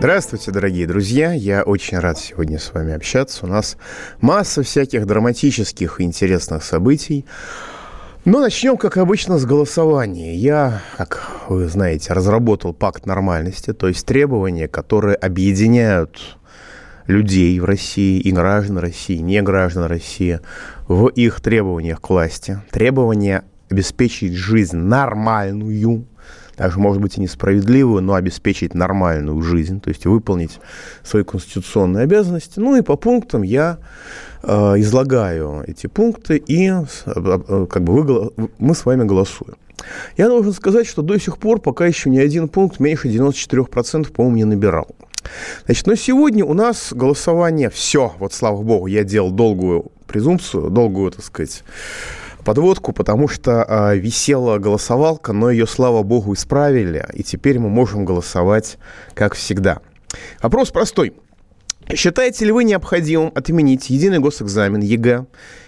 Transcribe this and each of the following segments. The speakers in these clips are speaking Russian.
Здравствуйте, дорогие друзья. Я очень рад сегодня с вами общаться. У нас масса всяких драматических и интересных событий. Но начнем, как обычно, с голосования. Я, как вы знаете, разработал пакт нормальности, то есть требования, которые объединяют людей в России и граждан России, не граждан России, в их требованиях к власти. Требования обеспечить жизнь нормальную, также, может быть, и несправедливую, но обеспечить нормальную жизнь, то есть выполнить свои конституционные обязанности. Ну и по пунктам я э, излагаю эти пункты, и э, э, как бы вы, мы с вами голосуем. Я должен сказать, что до сих пор пока еще ни один пункт меньше 94%, по-моему, не набирал. Значит, но сегодня у нас голосование все, вот слава богу, я делал долгую презумпцию, долгую, так сказать, подводку, потому что э, висела голосовалка, но ее, слава богу, исправили, и теперь мы можем голосовать, как всегда. Вопрос простой. Считаете ли вы необходимым отменить единый госэкзамен ЕГЭ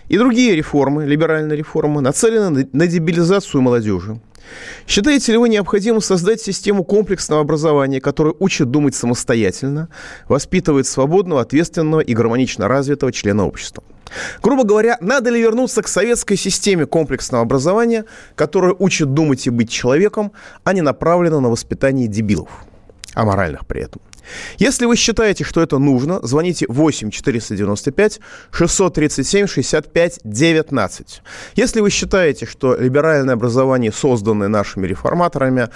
и другие реформы, либеральные реформы, нацеленные на дебилизацию молодежи? Считаете ли вы необходимым создать систему комплексного образования, которая учит думать самостоятельно, воспитывает свободного, ответственного и гармонично развитого члена общества? Грубо говоря, надо ли вернуться к советской системе комплексного образования, которая учит думать и быть человеком, а не направлена на воспитание дебилов, аморальных при этом? Если вы считаете, что это нужно, звоните 8 495 637 65 19. Если вы считаете, что либеральное образование, созданное нашими реформаторами,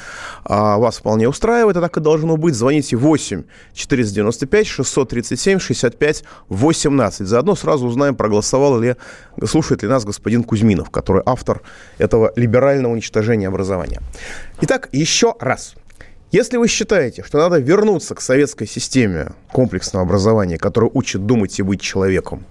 а, вас вполне устраивает, и так и должно быть, звоните 8 495 637 65 18. Заодно сразу узнаем, проголосовал ли, слушает ли нас господин Кузьминов, который автор этого либерального уничтожения образования. Итак, еще раз – если вы считаете, что надо вернуться к советской системе комплексного образования, которая учит думать и быть человеком,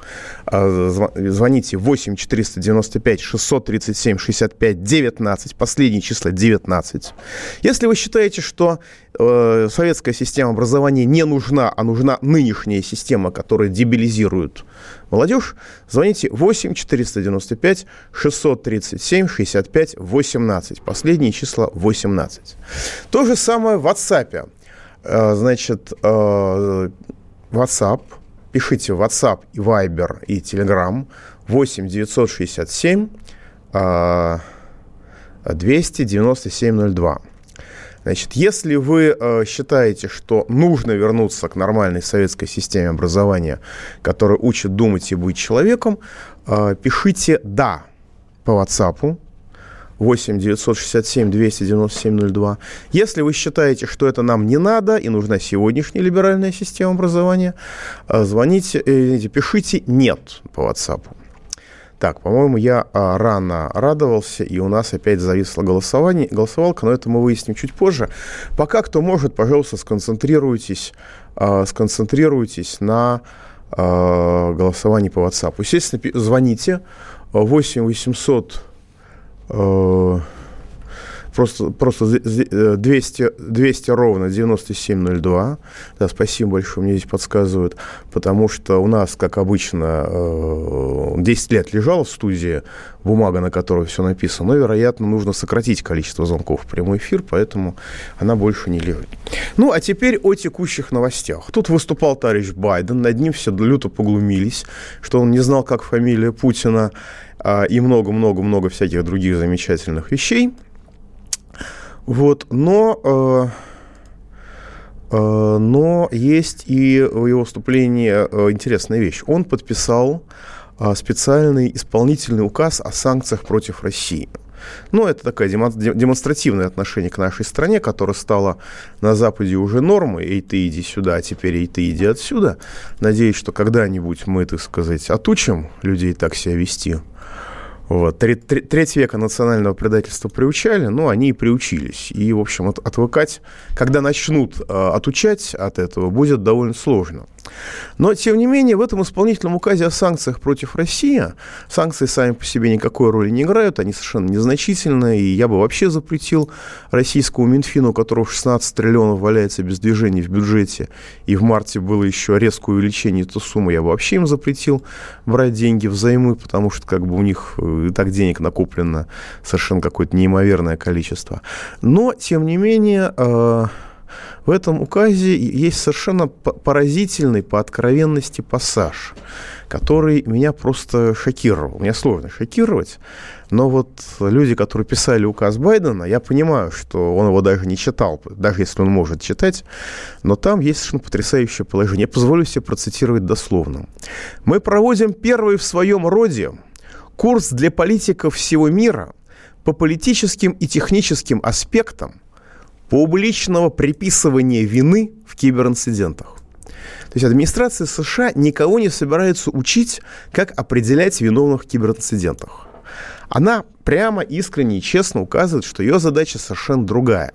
а, звоните 8 495 637 65 19, последние числа 19. Если вы считаете, что э, советская система образования не нужна, а нужна нынешняя система, которая дебилизирует молодежь, звоните 8 495 637 65 18. Последние числа 18. То же самое в WhatsApp. Э, значит, э, WhatsApp, пишите WhatsApp и Viber и Telegram 8 967 297 02. Значит, если вы э, считаете, что нужно вернуться к нормальной советской системе образования, которая учит думать и быть человеком, э, пишите «да» по WhatsApp 8 967 297 02. Если вы считаете, что это нам не надо и нужна сегодняшняя либеральная система образования, э, звоните, э, пишите «нет» по WhatsApp. Так, по-моему, я а, рано радовался, и у нас опять зависло голосование, голосовалка, но это мы выясним чуть позже. Пока кто может, пожалуйста, сконцентрируйтесь, а, сконцентрируйтесь на а, голосовании по WhatsApp. Естественно, звоните 8 800 просто, просто 200, 200 э, ровно 9702. Да, спасибо большое, мне здесь подсказывают, потому что у нас, как обычно, 10 э, лет лежала в студии бумага, на которой все написано, но, вероятно, нужно сократить количество звонков в прямой эфир, поэтому она больше не лежит. Ну, а теперь о текущих новостях. Тут выступал товарищ Байден, над ним все люто поглумились, что он не знал, как фамилия Путина, а, и много-много-много всяких других замечательных вещей – вот, но, э, э, но есть и в его выступлении э, интересная вещь. Он подписал э, специальный исполнительный указ о санкциях против России. Ну, это такое демонстративное отношение к нашей стране, которое стало на Западе уже нормой. Эй, ты иди сюда, а теперь эй, ты иди отсюда. Надеюсь, что когда-нибудь мы, так сказать, отучим людей так себя вести вот. Треть века национального предательства приучали, но они и приучились. И, в общем, от, отвыкать, когда начнут э, отучать от этого, будет довольно сложно. Но, тем не менее, в этом исполнительном указе о санкциях против России санкции сами по себе никакой роли не играют, они совершенно незначительные, и я бы вообще запретил российскому Минфину, у которого 16 триллионов валяется без движения в бюджете, и в марте было еще резкое увеличение этой суммы, я бы вообще им запретил брать деньги взаймы, потому что как бы у них э, и так денег накоплено совершенно какое-то неимоверное количество. Но, тем не менее, э, в этом указе есть совершенно поразительный по откровенности пассаж, который меня просто шокировал. Мне сложно шокировать, но вот люди, которые писали указ Байдена, я понимаю, что он его даже не читал, даже если он может читать, но там есть совершенно потрясающее положение. Я позволю себе процитировать дословно. «Мы проводим первый в своем роде курс для политиков всего мира по политическим и техническим аспектам публичного приписывания вины в киберинцидентах. То есть администрация США никого не собирается учить, как определять виновных в киберинцидентах. Она прямо, искренне и честно указывает, что ее задача совершенно другая.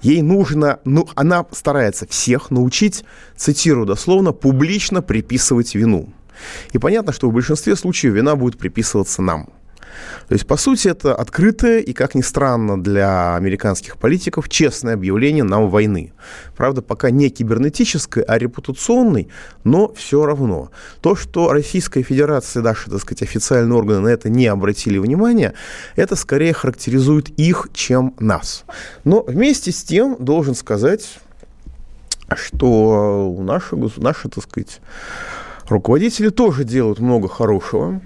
Ей нужно, ну, она старается всех научить, цитирую дословно, публично приписывать вину. И понятно, что в большинстве случаев вина будет приписываться нам – то есть, по сути, это открытое и, как ни странно для американских политиков, честное объявление нам войны. Правда, пока не кибернетическое, а репутационный, но все равно. То, что Российская Федерация, наши, так сказать, официальные органы на это не обратили внимания, это скорее характеризует их, чем нас. Но вместе с тем должен сказать, что наши, наши так сказать, Руководители тоже делают много хорошего.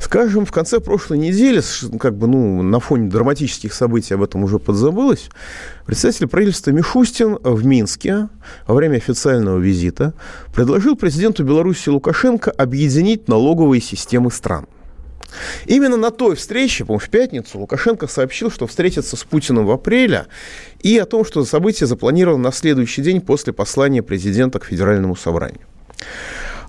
Скажем, в конце прошлой недели, как бы, ну, на фоне драматических событий об этом уже подзабылось, представитель правительства Мишустин в Минске во время официального визита предложил президенту Беларуси Лукашенко объединить налоговые системы стран. Именно на той встрече, по в пятницу, Лукашенко сообщил, что встретится с Путиным в апреле, и о том, что событие запланировано на следующий день после послания президента к Федеральному собранию.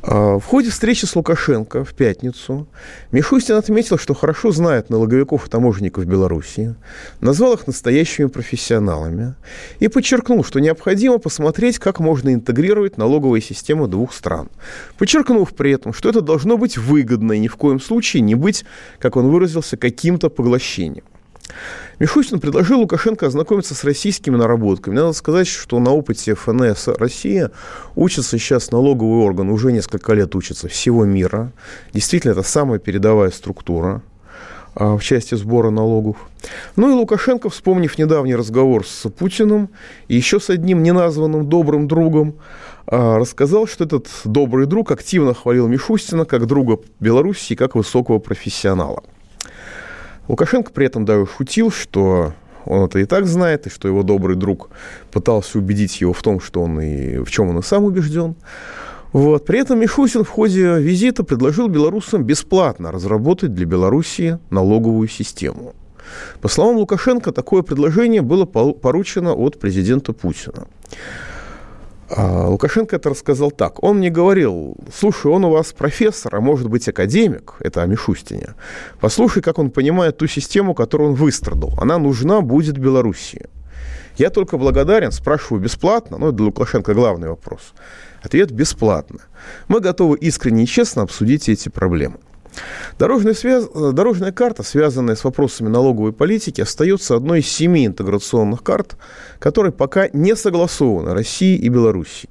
А, в ходе встречи с Лукашенко в пятницу Мишустин отметил, что хорошо знает налоговиков и таможенников Беларуси, назвал их настоящими профессионалами и подчеркнул, что необходимо посмотреть, как можно интегрировать налоговые системы двух стран, подчеркнув при этом, что это должно быть выгодно и ни в коем случае не быть, как он выразился, каким-то поглощением. Мишустин предложил Лукашенко ознакомиться с российскими наработками. Надо сказать, что на опыте ФНС Россия учится сейчас налоговый орган, уже несколько лет учится всего мира. Действительно, это самая передовая структура а, в части сбора налогов. Ну и Лукашенко, вспомнив недавний разговор с Путиным и еще с одним неназванным добрым другом, а, рассказал, что этот добрый друг активно хвалил Мишустина как друга Беларуси, как высокого профессионала. Лукашенко при этом даже шутил, что он это и так знает, и что его добрый друг пытался убедить его в том, что он и в чем он и сам убежден. Вот. При этом Мишустин в ходе визита предложил белорусам бесплатно разработать для Белоруссии налоговую систему. По словам Лукашенко, такое предложение было поручено от президента Путина. А Лукашенко это рассказал так. Он мне говорил, слушай, он у вас профессор, а может быть академик, это о Мишустине. Послушай, как он понимает ту систему, которую он выстрадал. Она нужна будет Белоруссии. Я только благодарен, спрашиваю бесплатно, ну, для Лукашенко главный вопрос. Ответ – бесплатно. Мы готовы искренне и честно обсудить эти проблемы. Дорожная, связ... Дорожная карта, связанная с вопросами налоговой политики, остается одной из семи интеграционных карт, которые пока не согласованы Россией и Белоруссией.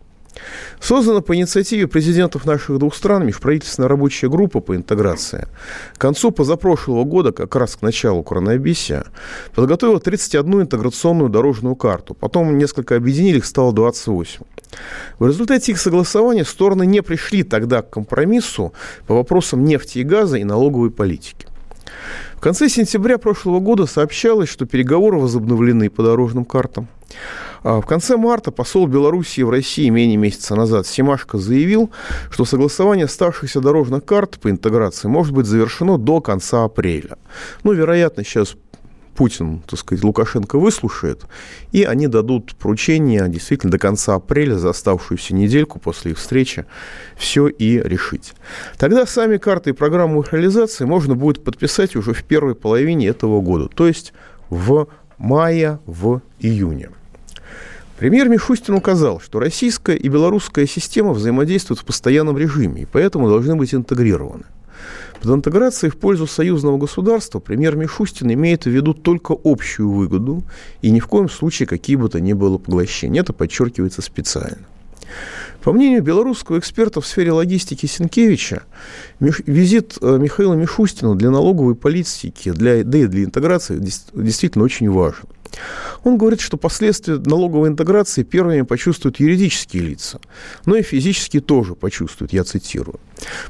Создана по инициативе президентов наших двух стран межправительственная рабочая группа по интеграции. К концу позапрошлого года, как раз к началу коронавируса, подготовила 31 интеграционную дорожную карту. Потом несколько объединили, их стало 28. В результате их согласования стороны не пришли тогда к компромиссу по вопросам нефти и газа и налоговой политики. В конце сентября прошлого года сообщалось, что переговоры возобновлены по дорожным картам. А в конце марта посол Белоруссии в России менее месяца назад Симашко заявил, что согласование оставшихся дорожных карт по интеграции может быть завершено до конца апреля. Ну, вероятно, сейчас Путин, так сказать, Лукашенко выслушает, и они дадут поручение действительно до конца апреля за оставшуюся недельку после их встречи все и решить. Тогда сами карты и программу их реализации можно будет подписать уже в первой половине этого года, то есть в мае, в июне. Премьер Мишустин указал, что российская и белорусская система взаимодействуют в постоянном режиме и поэтому должны быть интегрированы. Под интеграцией в пользу союзного государства премьер Мишустин имеет в виду только общую выгоду и ни в коем случае какие бы то ни было поглощения. Это подчеркивается специально. По мнению белорусского эксперта в сфере логистики Сенкевича, визит э, Михаила Мишустина для налоговой политики, для, да и для интеграции действительно очень важен. Он говорит, что последствия налоговой интеграции первыми почувствуют юридические лица, но и физические тоже почувствуют, я цитирую.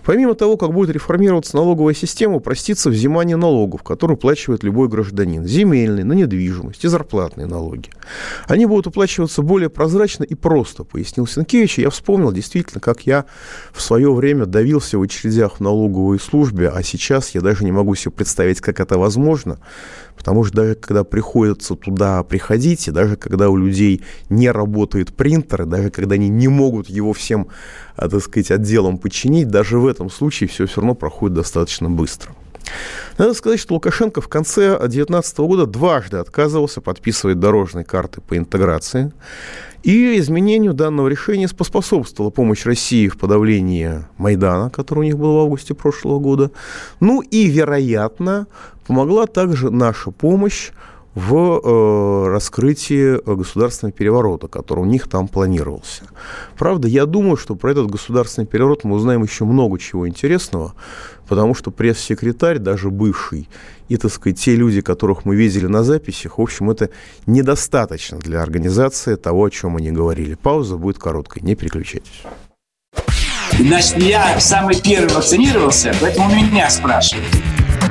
Помимо того, как будет реформироваться налоговая система, простится взимание налогов, которые уплачивает любой гражданин. Земельные, на недвижимость и зарплатные налоги. Они будут уплачиваться более прозрачно и просто, пояснил Сенкевич. Я вспомнил действительно, как я в свое время давился в очередях в налоговой службе, а сейчас я даже не могу себе представить, как это возможно, потому что даже когда приходится туда приходить, и даже когда у людей не работает принтер, даже когда они не могут его всем а, так сказать, отделом починить, даже в этом случае все все равно проходит достаточно быстро. Надо сказать, что Лукашенко в конце 2019 года дважды отказывался подписывать дорожные карты по интеграции. И изменению данного решения поспособствовала помощь России в подавлении Майдана, который у них был в августе прошлого года. Ну и, вероятно, помогла также наша помощь в э, раскрытии государственного переворота, который у них там планировался. Правда, я думаю, что про этот государственный переворот мы узнаем еще много чего интересного, потому что пресс-секретарь, даже бывший, и, так сказать, те люди, которых мы видели на записях, в общем, это недостаточно для организации того, о чем они говорили. Пауза будет короткой, не переключайтесь. Значит, я самый первый вакцинировался, поэтому меня спрашивают.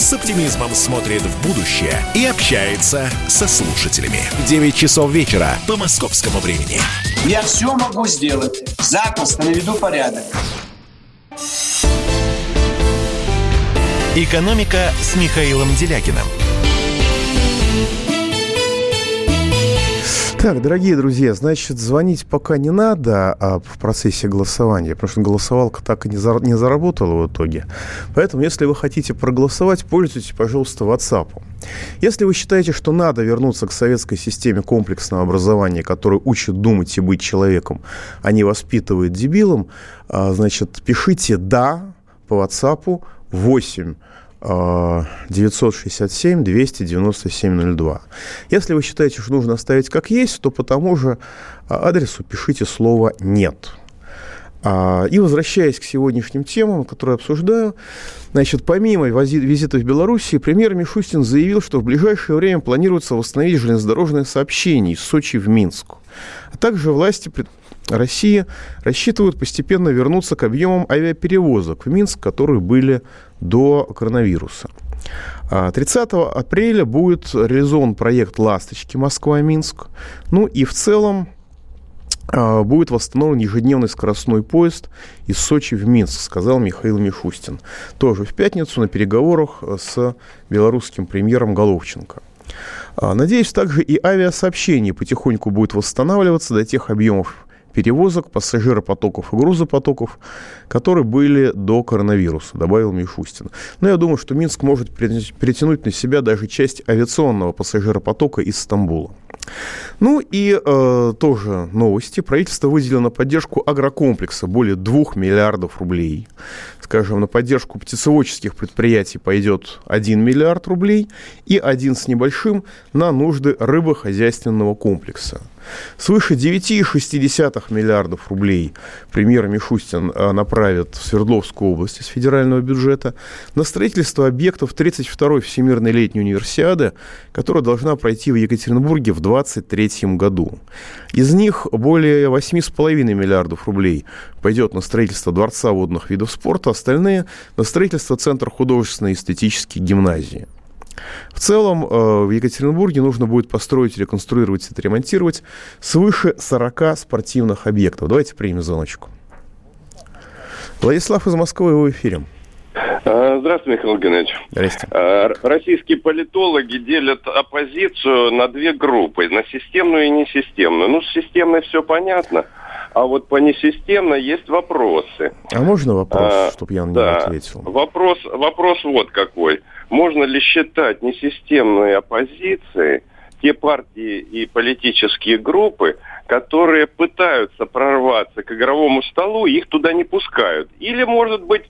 с оптимизмом смотрит в будущее и общается со слушателями. 9 часов вечера по московскому времени. Я все могу сделать. Запросто наведу порядок. «Экономика» с Михаилом Делякиным. Так, дорогие друзья, значит, звонить пока не надо а в процессе голосования, потому что голосовалка так и не, за, не заработала в итоге. Поэтому, если вы хотите проголосовать, пользуйтесь, пожалуйста, WhatsApp. Если вы считаете, что надо вернуться к советской системе комплексного образования, которая учит думать и быть человеком, а не воспитывает дебилом, а, значит, пишите «да» по WhatsApp 8 967 297 02. Если вы считаете, что нужно оставить как есть, то по тому же а, адресу пишите слово «нет». А, и возвращаясь к сегодняшним темам, которые обсуждаю, значит, помимо визита в Белоруссии, премьер Мишустин заявил, что в ближайшее время планируется восстановить железнодорожное сообщение из Сочи в Минск. А также власти России рассчитывают постепенно вернуться к объемам авиаперевозок в Минск, которые были до коронавируса. 30 а, апреля будет реализован проект «Ласточки» Москва-Минск. Ну и в целом а, будет восстановлен ежедневный скоростной поезд из Сочи в Минск, сказал Михаил Мишустин. Тоже в пятницу на переговорах с белорусским премьером Головченко. А, надеюсь, также и авиасообщение потихоньку будет восстанавливаться до тех объемов перевозок, пассажиропотоков и грузопотоков, которые были до коронавируса, добавил Мишустин. Но я думаю, что Минск может перетянуть на себя даже часть авиационного пассажиропотока из Стамбула. Ну и э, тоже новости. Правительство выделило на поддержку агрокомплекса более 2 миллиардов рублей. Скажем, на поддержку птицеводческих предприятий пойдет 1 миллиард рублей и один с небольшим на нужды рыбохозяйственного комплекса. Свыше 9,6 миллиардов рублей премьер Мишустин э, направит в Свердловскую область из федерального бюджета на строительство объектов 32-й Всемирной летней универсиады, которая должна пройти в Екатеринбурге в 2023 году. Из них более 8,5 миллиардов рублей пойдет на строительство Дворца водных видов спорта, остальные – на строительство Центра художественной и эстетической гимназии. В целом э, в Екатеринбурге нужно будет построить, реконструировать отремонтировать свыше 40 спортивных объектов. Давайте примем звоночку. Владислав из Москвы, вы в эфире. А, здравствуйте, Михаил Геннадьевич. Здрасте. А, российские политологи делят оппозицию на две группы, на системную и несистемную. Ну, с системной все понятно, а вот по несистемной есть вопросы. А можно вопрос, а, чтобы я на него да. ответил? Вопрос, вопрос вот какой. Можно ли считать несистемной оппозицией те партии и политические группы, которые пытаются прорваться к игровому столу, их туда не пускают. Или, может быть,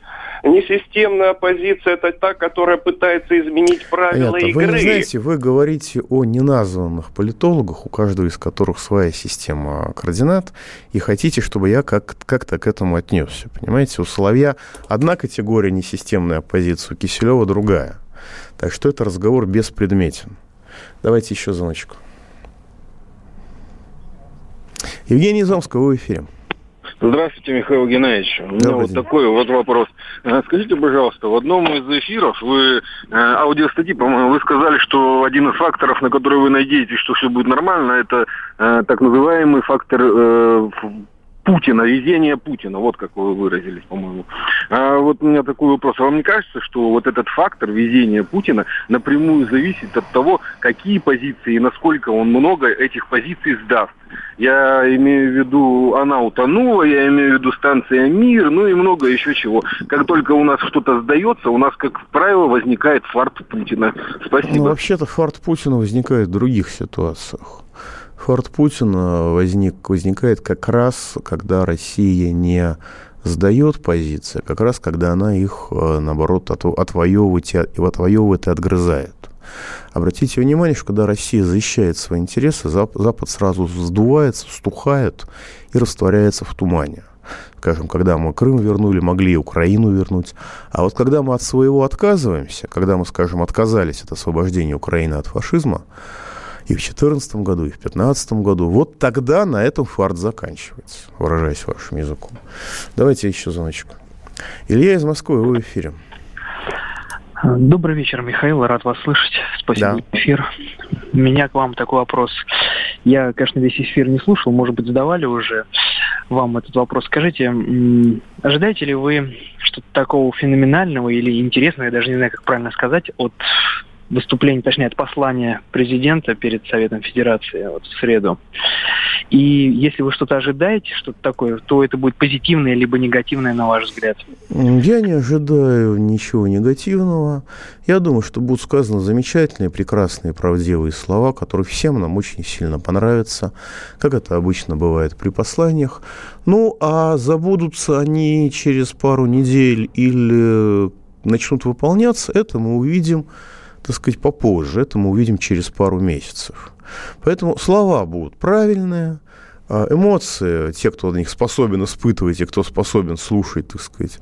несистемная оппозиция это та, которая пытается изменить правила Понятно. игры. Вы знаете, вы говорите о неназванных политологах, у каждого из которых своя система координат, и хотите, чтобы я как- как-то к этому отнесся. Понимаете, у Соловья одна категория несистемной оппозиции, у Киселева другая. Так что это разговор беспредметен. Давайте еще звоночку. Евгений Замского, в эфире. Здравствуйте, Михаил Геннадьевич. У меня Добрый вот день. такой вот вопрос. Э, скажите, пожалуйста, в одном из эфиров вы, э, аудиостатьи, по-моему, вы сказали, что один из факторов, на который вы надеетесь, что все будет нормально, это э, так называемый фактор Путина, везение Путина, вот как вы выразились, по-моему. А вот у меня такой вопрос. А вам не кажется, что вот этот фактор везения Путина напрямую зависит от того, какие позиции и насколько он много этих позиций сдаст? Я имею в виду, она утонула, я имею в виду станция «Мир», ну и много еще чего. Как только у нас что-то сдается, у нас, как правило, возникает фарт Путина. Спасибо. Ну, вообще-то фарт Путина возникает в других ситуациях. Форт Путина возник, возникает как раз, когда Россия не сдает позиции, как раз когда она их, э, наоборот, от, отвоевывает, отвоевывает и отгрызает. Обратите внимание, что когда Россия защищает свои интересы, Запад сразу сдувается, стухает и растворяется в тумане. Скажем, когда мы Крым вернули, могли и Украину вернуть. А вот когда мы от своего отказываемся, когда мы, скажем, отказались от освобождения Украины от фашизма, и в 2014 году, и в 2015 году. Вот тогда на этом фарт заканчивается, выражаясь вашим языком. Давайте еще звоночек. Илья из Москвы, вы в эфире. Добрый вечер, Михаил. Рад вас слышать. Спасибо да. за эфир. У меня к вам такой вопрос. Я, конечно, весь эфир не слушал, может быть, задавали уже вам этот вопрос. Скажите, ожидаете ли вы что-то такого феноменального или интересного, я даже не знаю, как правильно сказать, от выступление, точнее, от послания президента перед Советом Федерации вот, в среду. И если вы что-то ожидаете, что-то такое, то это будет позитивное либо негативное, на ваш взгляд? Я не ожидаю ничего негативного. Я думаю, что будут сказаны замечательные, прекрасные, правдивые слова, которые всем нам очень сильно понравятся, как это обычно бывает при посланиях. Ну, а забудутся они через пару недель или начнут выполняться, это мы увидим так сказать, попозже. Это мы увидим через пару месяцев. Поэтому слова будут правильные, а эмоции, те, кто на них способен испытывать, и кто способен слушать, так сказать,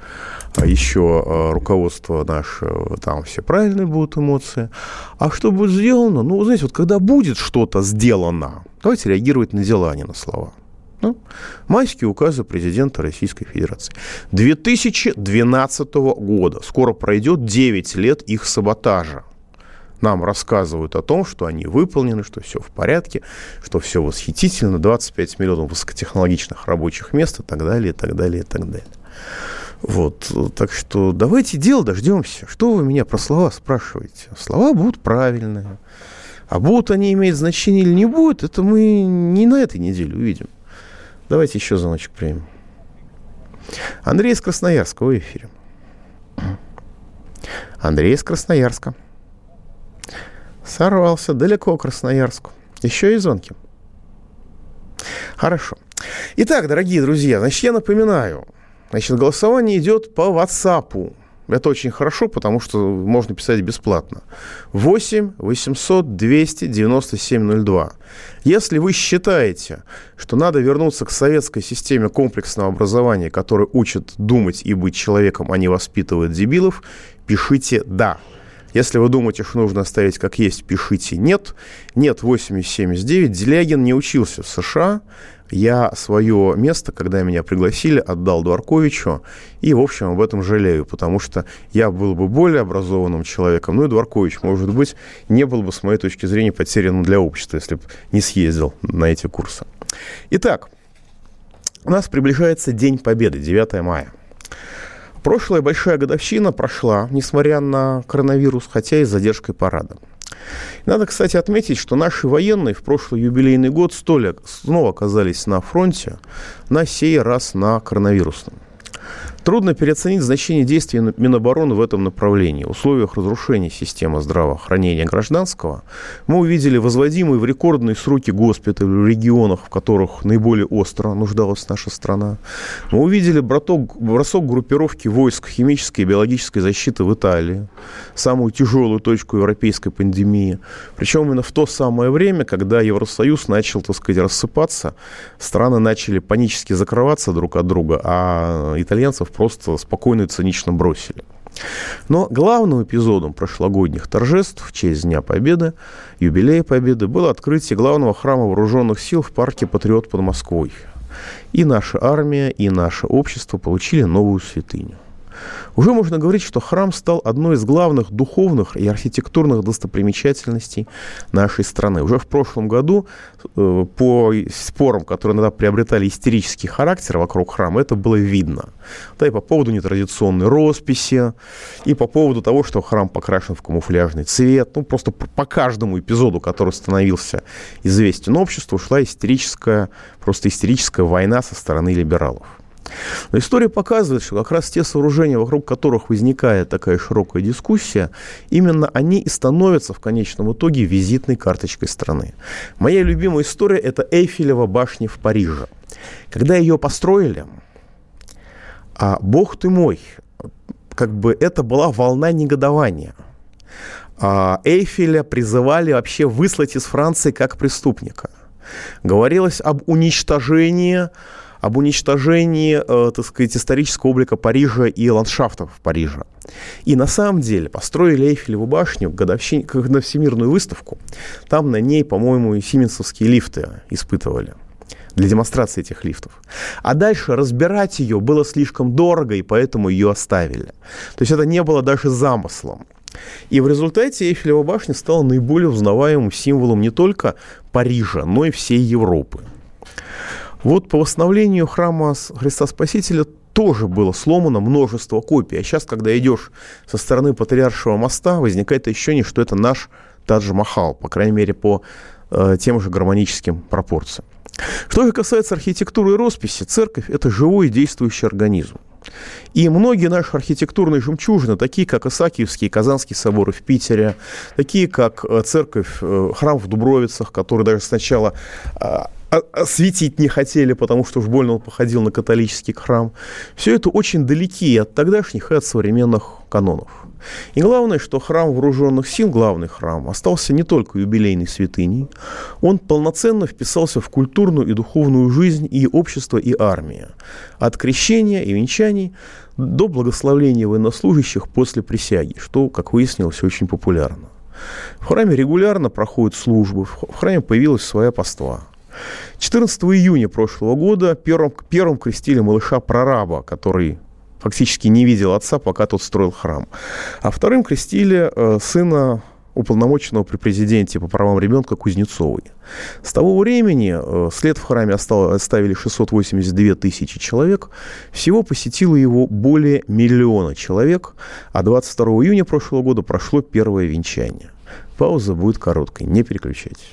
а еще а, руководство наше, там все правильные будут эмоции. А что будет сделано? Ну, знаете, вот когда будет что-то сделано, давайте реагировать на дела, а не на слова. Ну, майские указы президента Российской Федерации. 2012 года. Скоро пройдет 9 лет их саботажа нам рассказывают о том, что они выполнены, что все в порядке, что все восхитительно, 25 миллионов высокотехнологичных рабочих мест и так далее, и так далее, и так далее. Вот, так что давайте дело дождемся. Что вы меня про слова спрашиваете? Слова будут правильные. А будут они иметь значение или не будут, это мы не на этой неделе увидим. Давайте еще звоночек примем. Андрей из Красноярска, в эфире. Андрей из Красноярска. Сорвался далеко к Красноярску. Еще и звонки. Хорошо. Итак, дорогие друзья, значит, я напоминаю, значит, голосование идет по WhatsApp. Это очень хорошо, потому что можно писать бесплатно. 8 800 297 02. Если вы считаете, что надо вернуться к советской системе комплексного образования, которая учит думать и быть человеком, а не воспитывает дебилов, пишите «да». Если вы думаете, что нужно оставить как есть, пишите «нет». Нет, 8079. Делягин не учился в США. Я свое место, когда меня пригласили, отдал Дворковичу. И, в общем, об этом жалею, потому что я был бы более образованным человеком. Ну и Дворкович, может быть, не был бы, с моей точки зрения, потерянным для общества, если бы не съездил на эти курсы. Итак, у нас приближается День Победы, 9 мая. Прошлая большая годовщина прошла, несмотря на коронавирус, хотя и с задержкой парада. Надо, кстати, отметить, что наши военные в прошлый юбилейный год столь снова оказались на фронте, на сей раз на коронавирусном. Трудно переоценить значение действий Минобороны в этом направлении. В условиях разрушения системы здравоохранения гражданского мы увидели возводимые в рекордные сроки госпитали в регионах, в которых наиболее остро нуждалась наша страна. Мы увидели бросок, бросок группировки войск химической и биологической защиты в Италии, самую тяжелую точку европейской пандемии. Причем именно в то самое время, когда Евросоюз начал, так сказать, рассыпаться, страны начали панически закрываться друг от друга, а итальянцев просто спокойно и цинично бросили. Но главным эпизодом прошлогодних торжеств в честь Дня Победы, юбилея Победы, было открытие главного храма вооруженных сил в парке «Патриот» под Москвой. И наша армия, и наше общество получили новую святыню. Уже можно говорить, что храм стал одной из главных духовных и архитектурных достопримечательностей нашей страны. Уже в прошлом году э, по спорам, которые иногда приобретали истерический характер вокруг храма, это было видно. Да и по поводу нетрадиционной росписи, и по поводу того, что храм покрашен в камуфляжный цвет. Ну, просто по каждому эпизоду, который становился известен обществу, шла истерическая, просто истерическая война со стороны либералов. Но история показывает, что как раз те сооружения, вокруг которых возникает такая широкая дискуссия, именно они и становятся в конечном итоге визитной карточкой страны. Моя любимая история – это Эйфелева башня в Париже. Когда ее построили, а, бог ты мой, как бы это была волна негодования. А, Эйфеля призывали вообще выслать из Франции как преступника. Говорилось об уничтожении об уничтожении, э, так сказать, исторического облика Парижа и ландшафтов Парижа. И на самом деле построили Эйфелеву башню годовщин... на всемирную выставку. Там на ней, по-моему, и сименсовские лифты испытывали для демонстрации этих лифтов. А дальше разбирать ее было слишком дорого, и поэтому ее оставили. То есть это не было даже замыслом. И в результате Эйфелева башня стала наиболее узнаваемым символом не только Парижа, но и всей Европы. Вот по восстановлению храма Христа Спасителя тоже было сломано множество копий. А сейчас, когда идешь со стороны Патриаршего моста, возникает ощущение, что это наш Тадж-Махал, по крайней мере, по э, тем же гармоническим пропорциям. Что же касается архитектуры и росписи, церковь – это живой действующий организм. И многие наши архитектурные жемчужины, такие как Исаакиевский и Казанский соборы в Питере, такие как э, церковь, э, храм в Дубровицах, который даже сначала а, осветить не хотели, потому что уж больно он походил на католический храм. Все это очень далеки от тогдашних и от современных канонов. И главное, что храм вооруженных сил, главный храм, остался не только юбилейной святыней, он полноценно вписался в культурную и духовную жизнь и общества, и армии. От крещения и венчаний до благословления военнослужащих после присяги, что, как выяснилось, очень популярно. В храме регулярно проходят службы, в храме появилась своя поства – 14 июня прошлого года первым, первым крестили малыша-прораба, который фактически не видел отца, пока тот строил храм. А вторым крестили э, сына уполномоченного при президенте по правам ребенка Кузнецовой. С того времени э, след в храме оставили 682 тысячи человек. Всего посетило его более миллиона человек, а 22 июня прошлого года прошло первое венчание. Пауза будет короткой, не переключайтесь.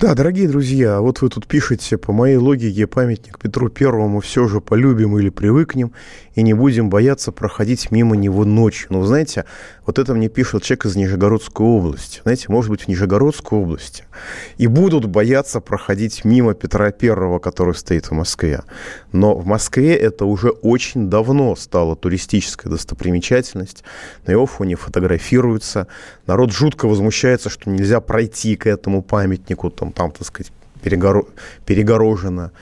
Да, дорогие друзья, вот вы тут пишете, по моей логике, памятник Петру Первому все же полюбим или привыкнем, и не будем бояться проходить мимо него ночью. Но, знаете, вот это мне пишет человек из Нижегородской области. Знаете, может быть, в Нижегородской области и будут бояться проходить мимо Петра Первого, который стоит в Москве. Но в Москве это уже очень давно стало туристическая достопримечательность. На его фоне фотографируются. Народ жутко возмущается, что нельзя пройти к этому памятнику, там, там так сказать, перегоро... перегорожено.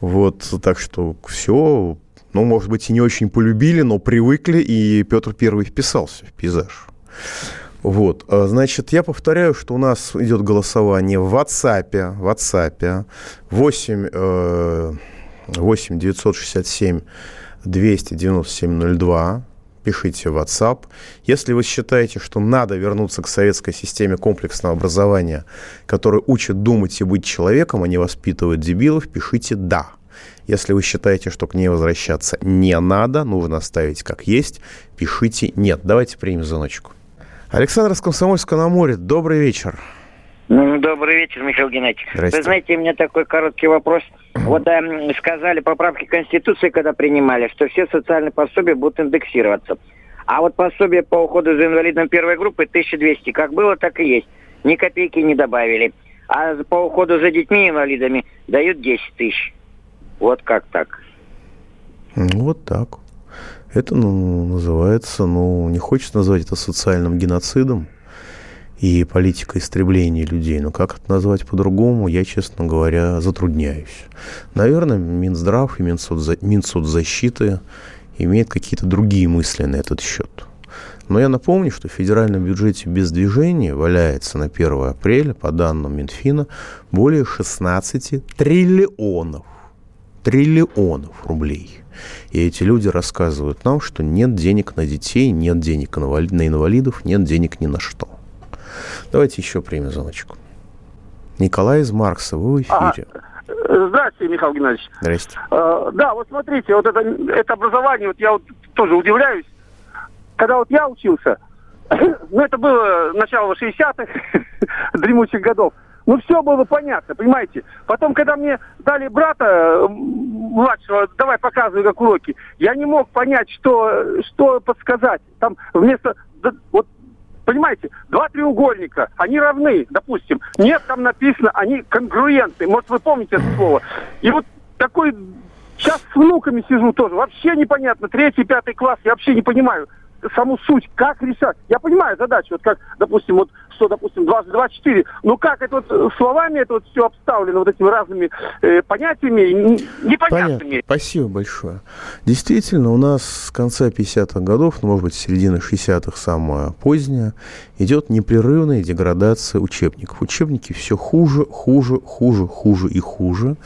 Вот, так что все, ну, может быть, и не очень полюбили, но привыкли, и Петр Первый вписался в пейзаж. Вот, а, значит, я повторяю, что у нас идет голосование в WhatsApp, в WhatsApp 8, 8 967 297 02, пишите в WhatsApp. Если вы считаете, что надо вернуться к советской системе комплексного образования, которая учит думать и быть человеком, а не воспитывает дебилов, пишите «да». Если вы считаете, что к ней возвращаться не надо, нужно оставить как есть, пишите «нет». Давайте примем звоночку. Александр с Комсомольска на море. Добрый вечер. Ну, добрый вечер, Михаил Геннадьевич. Вы знаете, у меня такой короткий вопрос. Вот э, сказали поправки Конституции, когда принимали, что все социальные пособия будут индексироваться. А вот пособие по уходу за инвалидом первой группы 1200, как было, так и есть. Ни копейки не добавили. А по уходу за детьми-инвалидами дают 10 тысяч. Вот как так? Ну, вот так. Это ну, называется, ну, не хочется назвать это социальным геноцидом и политикой истребления людей. Но как это назвать по-другому, я, честно говоря, затрудняюсь. Наверное, Минздрав и Минсоцза... Минсоцзащиты имеют какие-то другие мысли на этот счет. Но я напомню, что в федеральном бюджете без движения валяется на 1 апреля, по данным Минфина, более 16 триллионов триллионов рублей. И эти люди рассказывают нам, что нет денег на детей, нет денег на инвалидов, нет денег ни на что. Давайте еще примем звоночку. Николай из Маркса, вы в эфире. Ага. Здравствуйте, Михаил Геннадьевич. Здрасте. Э, да, вот смотрите, вот это, это образование, вот я вот тоже удивляюсь. Когда вот я учился, ну это было начало 60-х, дремучих годов, ну, все было понятно, понимаете? Потом, когда мне дали брата младшего, давай показывай, как уроки, я не мог понять, что, что подсказать. Там вместо... Вот понимаете, два треугольника, они равны, допустим. Нет, там написано, они конгруентны. Может, вы помните это слово. И вот такой... Сейчас с внуками сижу тоже. Вообще непонятно. Третий, пятый класс, я вообще не понимаю саму суть, как решать. Я понимаю задачу, вот как, допустим, вот что, допустим, 22, 4, но как это вот э, словами это вот все обставлено вот этими разными э, понятиями, непонятными. Понятно. Спасибо большое. Действительно, у нас с конца 50-х годов, ну, может быть, с середины 60-х самое позднее, идет непрерывная деградация учебников. Учебники все хуже, хуже, хуже, хуже и хуже.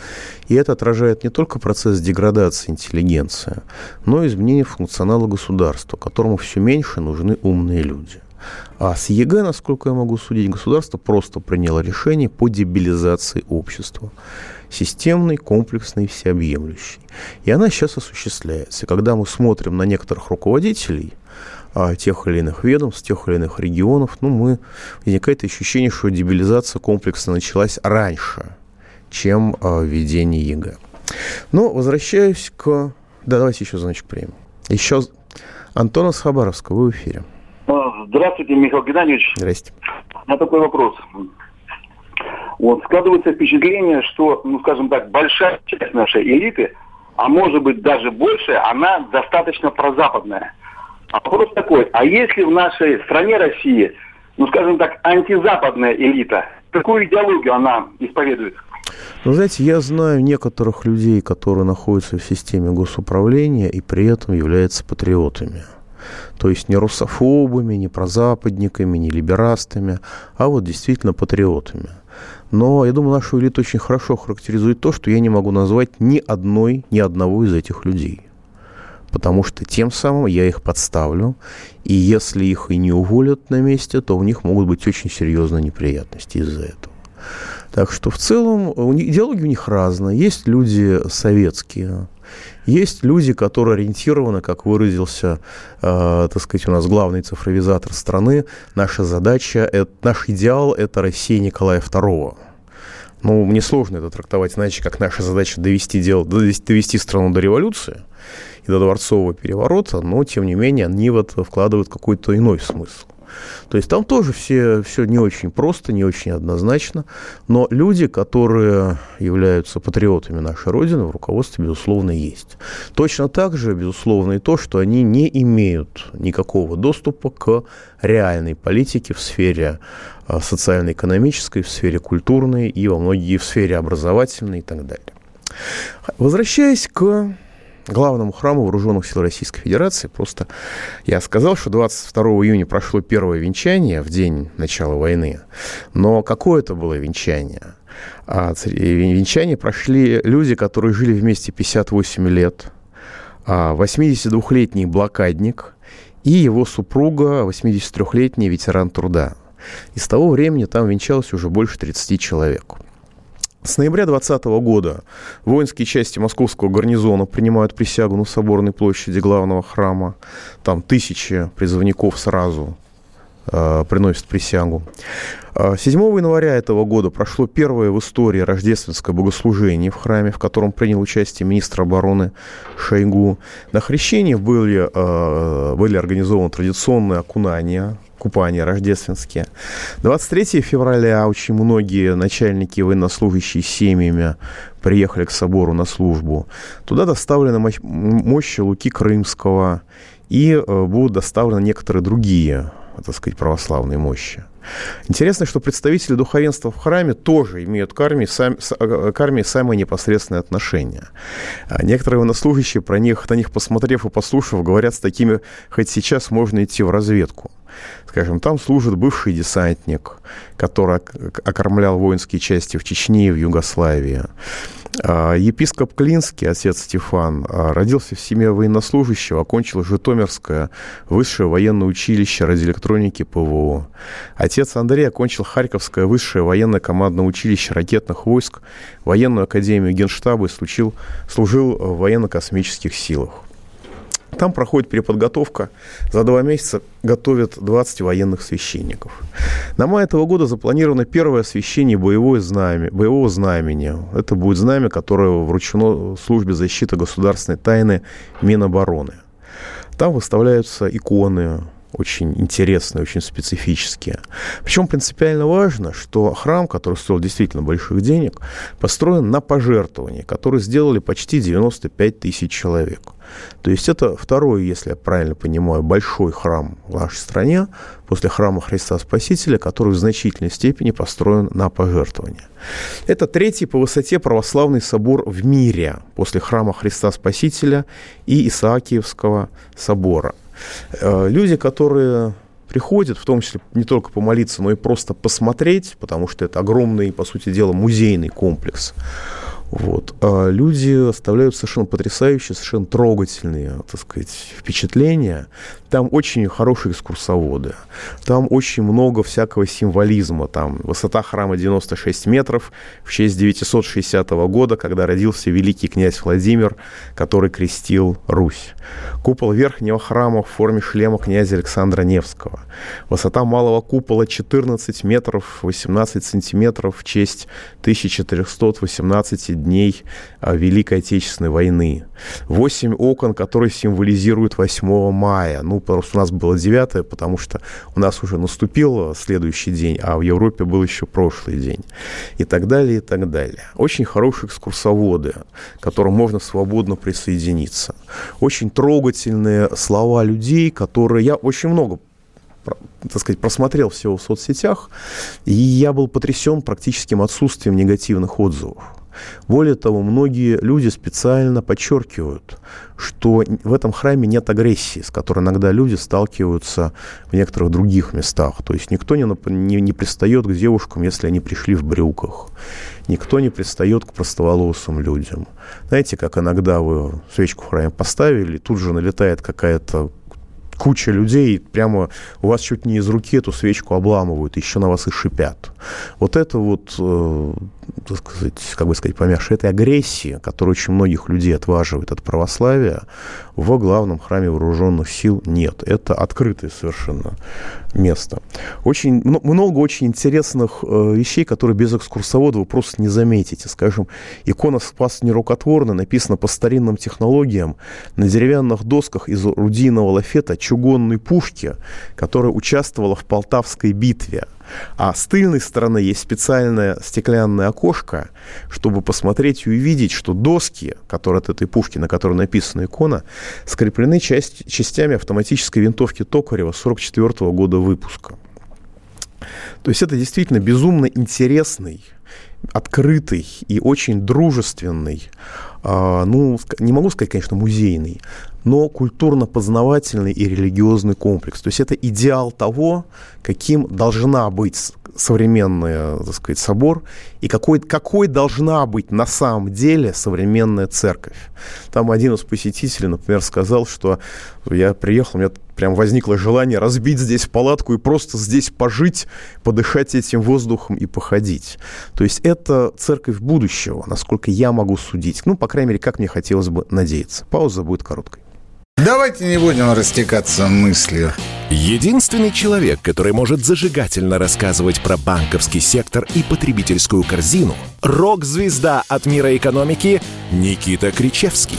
И это отражает не только процесс деградации интеллигенции, но и изменение функционала государства, которому все меньше нужны умные люди. А с ЕГЭ, насколько я могу судить, государство просто приняло решение по дебилизации общества. Системной, комплексной, всеобъемлющей. И она сейчас осуществляется. Когда мы смотрим на некоторых руководителей а, тех или иных ведомств, тех или иных регионов, ну, мы, возникает ощущение, что дебилизация комплекса началась раньше, чем а, введение ЕГЭ. Но возвращаюсь к... Да, давайте еще звоночек примем. Еще Антона с Хабаровска, вы в эфире. Здравствуйте, Михаил Геннадьевич. Здрасте. У меня такой вопрос. Вот, складывается впечатление, что, ну, скажем так, большая часть нашей элиты, а может быть даже больше, она достаточно прозападная. А вопрос такой, а если в нашей стране России, ну, скажем так, антизападная элита, какую идеологию она исповедует? Ну, знаете, я знаю некоторых людей, которые находятся в системе госуправления и при этом являются патриотами. То есть не русофобами, не прозападниками, не либерастами, а вот действительно патриотами. Но я думаю, нашу элиту очень хорошо характеризует то, что я не могу назвать ни одной, ни одного из этих людей. Потому что тем самым я их подставлю, и если их и не уволят на месте, то у них могут быть очень серьезные неприятности из-за этого. Так что в целом идеология у них разная. Есть люди советские, есть люди, которые ориентированы, как выразился, э, так сказать, у нас главный цифровизатор страны. Наша задача, это, наш идеал – это Россия Николая II. Ну, мне сложно это трактовать иначе, как наша задача довести, дело, довести, страну до революции и до дворцового переворота, но, тем не менее, они в это вкладывают какой-то иной смысл. То есть там тоже все, все не очень просто, не очень однозначно, но люди, которые являются патриотами нашей Родины, в руководстве, безусловно, есть. Точно так же, безусловно, и то, что они не имеют никакого доступа к реальной политике в сфере а, социально-экономической, в сфере культурной и во многие в сфере образовательной и так далее. Возвращаясь к главному храму Вооруженных сил Российской Федерации. Просто я сказал, что 22 июня прошло первое венчание в день начала войны. Но какое это было венчание? А, венчание прошли люди, которые жили вместе 58 лет. 82-летний а, блокадник и его супруга, 83-летний ветеран труда. И с того времени там венчалось уже больше 30 человек. С ноября 2020 года воинские части московского гарнизона принимают присягу на Соборной площади главного храма. Там тысячи призывников сразу э, приносят присягу. 7 э, января этого года прошло первое в истории рождественское богослужение в храме, в котором принял участие министр обороны Шойгу. На хрещении были, э, были организованы традиционные окунания купания рождественские. 23 февраля очень многие начальники военнослужащие семьями приехали к собору на службу. Туда доставлены мощи Луки Крымского и э, будут доставлены некоторые другие, так сказать, православные мощи. Интересно, что представители духовенства в храме тоже имеют к армии, сам, э, к армии самое непосредственное отношение. А некоторые военнослужащие, про них, на них посмотрев и послушав, говорят с такими, хоть сейчас можно идти в разведку. Скажем, там служит бывший десантник, который окормлял воинские части в Чечне и в Югославии. А, епископ Клинский, отец Стефан, а, родился в семье военнослужащего, окончил Житомирское высшее военное училище радиоэлектроники ПВО. Отец Андрей окончил Харьковское высшее военное командное училище ракетных войск, военную академию Генштаба и служил, служил в военно-космических силах. Там проходит переподготовка. За два месяца готовят 20 военных священников. На май этого года запланировано первое освящение боевого знамени, боевого знамени. Это будет знамя, которое вручено службе защиты государственной тайны Минобороны. Там выставляются иконы, очень интересные, очень специфические. Причем принципиально важно, что храм, который стоил действительно больших денег, построен на пожертвовании, которые сделали почти 95 тысяч человек. То есть это второй, если я правильно понимаю, большой храм в нашей стране после храма Христа Спасителя, который в значительной степени построен на пожертвования. Это третий по высоте православный собор в мире после храма Христа Спасителя и Исаакиевского собора. Э, люди, которые приходят, в том числе не только помолиться, но и просто посмотреть, потому что это огромный, по сути дела, музейный комплекс, вот. А люди оставляют совершенно потрясающие, совершенно трогательные, так сказать, впечатления. Там очень хорошие экскурсоводы. Там очень много всякого символизма. Там высота храма 96 метров в честь 960 года, когда родился великий князь Владимир, который крестил Русь. Купол верхнего храма в форме шлема князя Александра Невского. Высота малого купола 14 метров 18 сантиметров в честь 1418 дней а, Великой Отечественной войны. Восемь окон, которые символизируют 8 мая. Ну, просто у нас было 9, потому что у нас уже наступил следующий день, а в Европе был еще прошлый день. И так далее, и так далее. Очень хорошие экскурсоводы, к которым можно свободно присоединиться. Очень трогательные слова людей, которые... Я очень много так сказать, просмотрел все в соцсетях, и я был потрясен практическим отсутствием негативных отзывов. Более того, многие люди специально подчеркивают, что в этом храме нет агрессии, с которой иногда люди сталкиваются в некоторых других местах. То есть никто не, не, не пристает к девушкам, если они пришли в брюках. Никто не пристает к простоволосым людям. Знаете, как иногда вы свечку в храме поставили, тут же налетает какая-то куча людей, прямо у вас чуть не из руки эту свечку обламывают, еще на вас и шипят. Вот это вот, э, так сказать, как бы сказать, помягче, этой агрессии, которая очень многих людей отваживает от православия, в главном храме вооруженных сил нет. Это открытое совершенно место. Очень, много очень интересных э, вещей, которые без экскурсовода вы просто не заметите. Скажем, икона «Спас нерукотворно» написана по старинным технологиям на деревянных досках из рудийного лафета чугунной пушки, которая участвовала в Полтавской битве. А с тыльной стороны есть специальное стеклянное окошко, чтобы посмотреть и увидеть, что доски, которые от этой пушки, на которой написана икона, скреплены часть, частями автоматической винтовки Токарева 44 года выпуска. То есть это действительно безумно интересный, открытый и очень дружественный, ну, не могу сказать, конечно, музейный, но культурно-познавательный и религиозный комплекс. То есть это идеал того, каким должна быть современный, так сказать, собор и какой, какой должна быть на самом деле современная церковь. Там один из посетителей, например, сказал, что я приехал, у меня прям возникло желание разбить здесь палатку и просто здесь пожить, подышать этим воздухом и походить. То есть это церковь будущего, насколько я могу судить. Ну, по крайней мере, как мне хотелось бы надеяться. Пауза будет короткой. Давайте не будем растекаться мыслью. Единственный человек, который может зажигательно рассказывать про банковский сектор и потребительскую корзину – рок-звезда от мира экономики Никита Кричевский.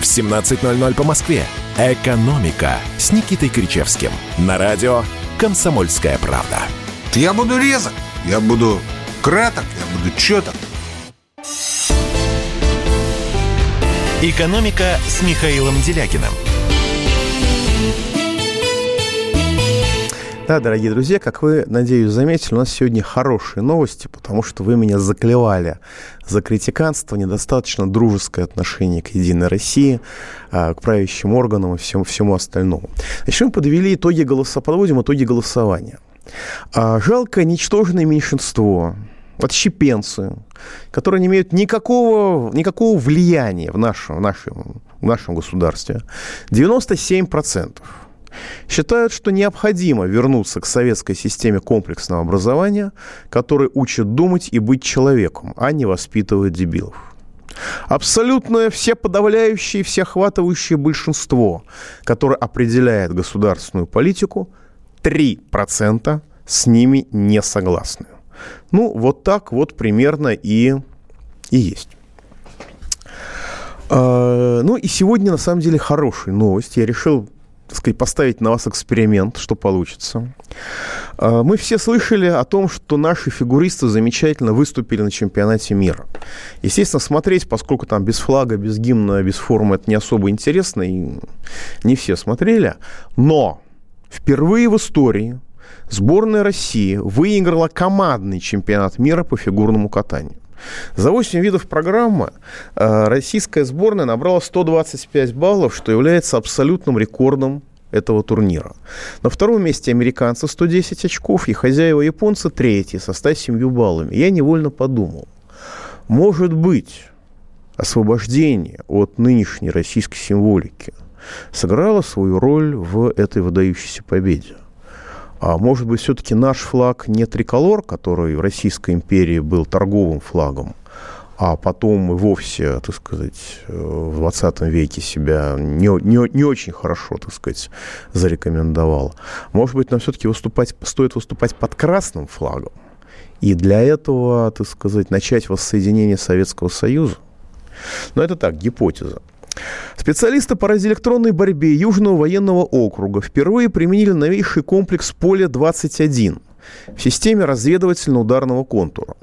в 17.00 по Москве. «Экономика» с Никитой Кричевским. На радио «Комсомольская правда». Я буду резок, я буду краток, я буду четок. «Экономика» с Михаилом Делякиным. Да, дорогие друзья, как вы, надеюсь, заметили, у нас сегодня хорошие новости, потому что вы меня заклевали за критиканство, недостаточно дружеское отношение к «Единой России», а, к правящим органам и всему, всему остальному. Значит, мы подвели итоги голоса, подводим итоги голосования. А, жалкое ничтожное меньшинство отщепенцы, которые не имеют никакого, никакого влияния в нашем, в, нашем, в нашем государстве, 97% считают, что необходимо вернуться к советской системе комплексного образования, которая учит думать и быть человеком, а не воспитывает дебилов. Абсолютное все подавляющее, всеохватывающее большинство, которое определяет государственную политику, 3% с ними не согласны. Ну, вот так вот примерно и, и есть. А, ну и сегодня, на самом деле, хорошая новость. Я решил так сказать, поставить на вас эксперимент, что получится. А, мы все слышали о том, что наши фигуристы замечательно выступили на чемпионате мира. Естественно, смотреть, поскольку там без флага, без гимна, без формы, это не особо интересно, и не все смотрели. Но впервые в истории сборная России выиграла командный чемпионат мира по фигурному катанию. За 8 видов программы э, российская сборная набрала 125 баллов, что является абсолютным рекордом этого турнира. На втором месте американцы 110 очков и хозяева японцы третьи со 107 баллами. Я невольно подумал, может быть, освобождение от нынешней российской символики сыграло свою роль в этой выдающейся победе. А может быть, все-таки наш флаг не триколор, который в Российской империи был торговым флагом, а потом и вовсе, так сказать, в 20 веке себя не, не, не очень хорошо, так сказать, зарекомендовал. Может быть, нам все-таки выступать, стоит выступать под красным флагом, и для этого, так сказать, начать воссоединение Советского Союза. Но это так, гипотеза. Специалисты по радиоэлектронной борьбе Южного военного округа впервые применили новейший комплекс «Поле-21» в системе разведывательно-ударного контура.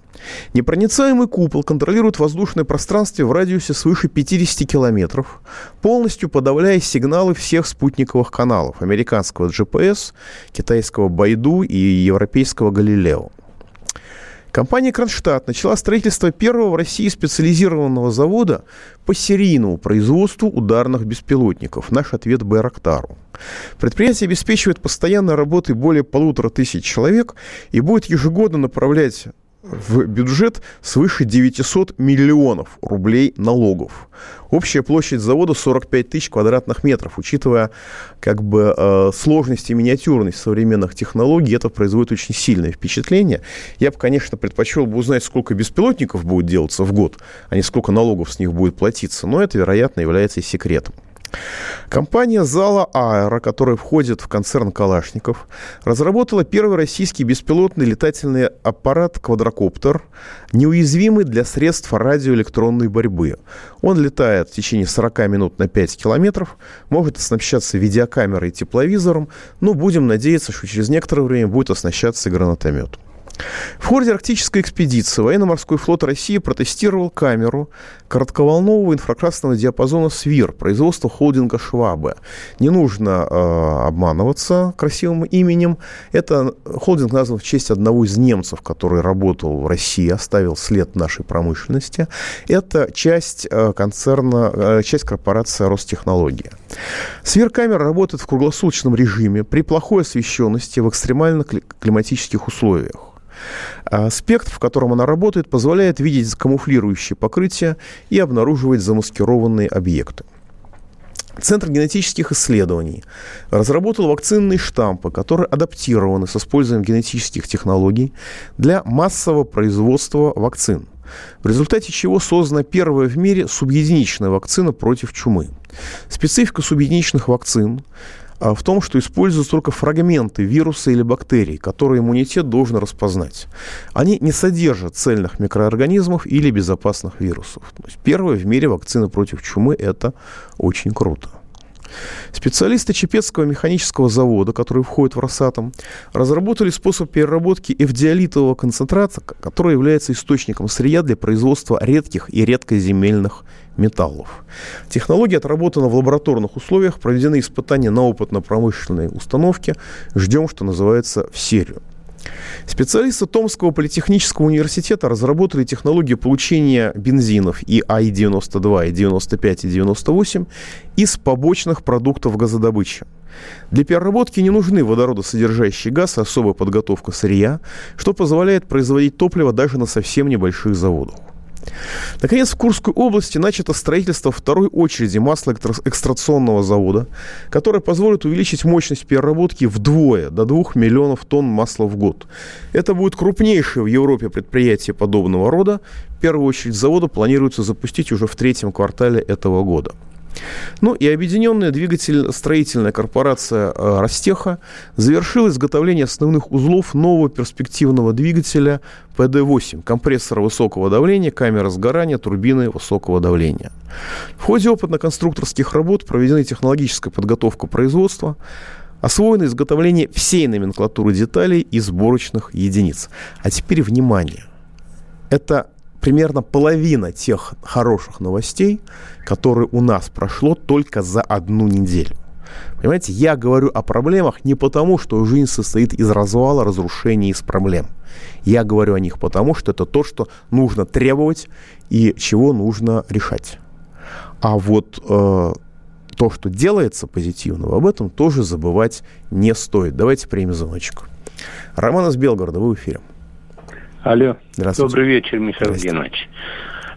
Непроницаемый купол контролирует воздушное пространство в радиусе свыше 50 километров, полностью подавляя сигналы всех спутниковых каналов американского GPS, китайского Байду и европейского Галилео. Компания «Кронштадт» начала строительство первого в России специализированного завода по серийному производству ударных беспилотников. Наш ответ Байрактару. Предприятие обеспечивает постоянной работой более полутора тысяч человек и будет ежегодно направлять в бюджет свыше 900 миллионов рублей налогов. Общая площадь завода 45 тысяч квадратных метров. Учитывая как бы э, сложность и миниатюрность современных технологий, это производит очень сильное впечатление. Я бы, конечно, предпочел бы узнать, сколько беспилотников будет делаться в год, а не сколько налогов с них будет платиться. Но это, вероятно, является секретом. Компания «Зала Аэро», которая входит в концерн «Калашников», разработала первый российский беспилотный летательный аппарат «Квадрокоптер», неуязвимый для средств радиоэлектронной борьбы. Он летает в течение 40 минут на 5 километров, может оснащаться видеокамерой и тепловизором, но будем надеяться, что через некоторое время будет оснащаться гранатометом. В ходе арктической экспедиции военно-морской флот России протестировал камеру коротковолнового инфракрасного диапазона «СВИР» производства холдинга «Швабе». Не нужно э, обманываться красивым именем. Это холдинг назван в честь одного из немцев, который работал в России, оставил след нашей промышленности. Это часть э, концерна, э, часть корпорации «Ростехнология». «СВИР-камера» работает в круглосуточном режиме при плохой освещенности в экстремально климатических условиях. А спектр, в котором она работает, позволяет видеть камуфлирующие покрытия и обнаруживать замаскированные объекты. Центр генетических исследований разработал вакцинные штампы, которые адаптированы с использованием генетических технологий для массового производства вакцин, в результате чего создана первая в мире субъединичная вакцина против чумы. Специфика субъединичных вакцин в том, что используются только фрагменты вируса или бактерий, которые иммунитет должен распознать. Они не содержат цельных микроорганизмов или безопасных вирусов. То есть первая в мире вакцина против чумы – это очень круто. Специалисты Чепецкого механического завода, который входит в Росатом, разработали способ переработки эвдиолитового концентрата, который является источником сырья для производства редких и редкоземельных металлов. Технология отработана в лабораторных условиях, проведены испытания на опытно-промышленной установке. Ждем, что называется, в серию. Специалисты Томского политехнического университета разработали технологию получения бензинов и АИ-92, и 95, и 98 из побочных продуктов газодобычи. Для переработки не нужны водородосодержащий газ и особая подготовка сырья, что позволяет производить топливо даже на совсем небольших заводах. Наконец, в Курской области начато строительство второй очереди маслоэкстракционного завода, которое позволит увеличить мощность переработки вдвое, до 2 миллионов тонн масла в год. Это будет крупнейшее в Европе предприятие подобного рода. В первую очередь завода планируется запустить уже в третьем квартале этого года. Ну и объединенная двигатель-строительная корпорация э, «Ростеха» завершила изготовление основных узлов нового перспективного двигателя ПД-8, компрессора высокого давления, камера сгорания, турбины высокого давления. В ходе опытно-конструкторских работ проведена технологическая подготовка производства, освоено изготовление всей номенклатуры деталей и сборочных единиц. А теперь внимание. Это примерно половина тех хороших новостей, которые у нас прошло только за одну неделю. Понимаете, я говорю о проблемах не потому, что жизнь состоит из развала, разрушения, из проблем. Я говорю о них потому, что это то, что нужно требовать и чего нужно решать. А вот э, то, что делается позитивного, об этом тоже забывать не стоит. Давайте примем звоночек. Роман из Белгорода, вы в эфире. Алло. Добрый вечер, Михаил Геннадьевич.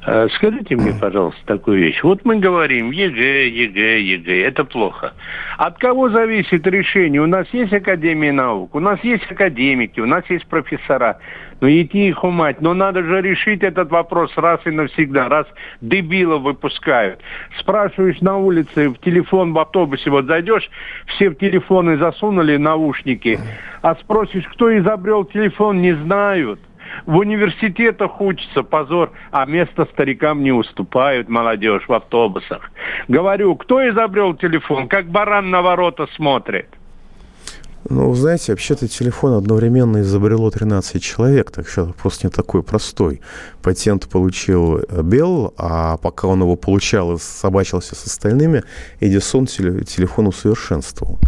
Э, скажите мне, пожалуйста, такую вещь. Вот мы говорим ЕГЭ, ЕГЭ, ЕГЭ. Это плохо. От кого зависит решение? У нас есть Академия наук, у нас есть академики, у нас есть профессора. Ну, идти их умать. Но надо же решить этот вопрос раз и навсегда. Раз дебилов выпускают. Спрашиваешь на улице, в телефон в автобусе, вот зайдешь, все в телефоны засунули наушники, а спросишь, кто изобрел телефон, не знают. В университетах учатся, позор, а место старикам не уступают молодежь в автобусах. Говорю, кто изобрел телефон, как баран на ворота смотрит. Ну, знаете, вообще-то телефон одновременно изобрело 13 человек, так что вопрос не такой простой. Патент получил Белл, а пока он его получал и собачился с остальными, Эдисон телефон усовершенствовал.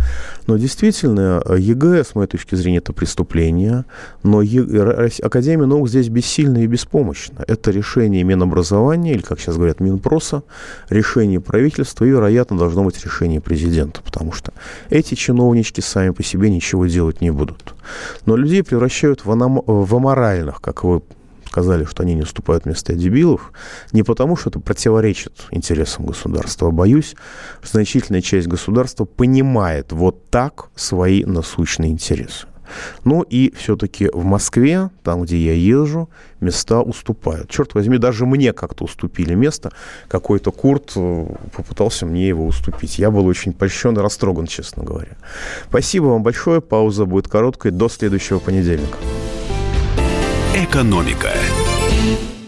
Но действительно, ЕГЭ, с моей точки зрения, это преступление, но Академия наук здесь бессильна и беспомощна. Это решение Минобразования, или, как сейчас говорят, Минпроса, решение правительства и, вероятно, должно быть решение президента, потому что эти чиновнички сами по себе ничего делать не будут. Но людей превращают в, аном... в аморальных, как вы сказали, что они не уступают место дебилов, не потому, что это противоречит интересам государства. А боюсь, значительная часть государства понимает вот так свои насущные интересы. Ну и все-таки в Москве, там, где я езжу, места уступают. Черт возьми, даже мне как-то уступили место. Какой-то Курт э, попытался мне его уступить. Я был очень польщен и растроган, честно говоря. Спасибо вам большое. Пауза будет короткой. До следующего понедельника. Экономика.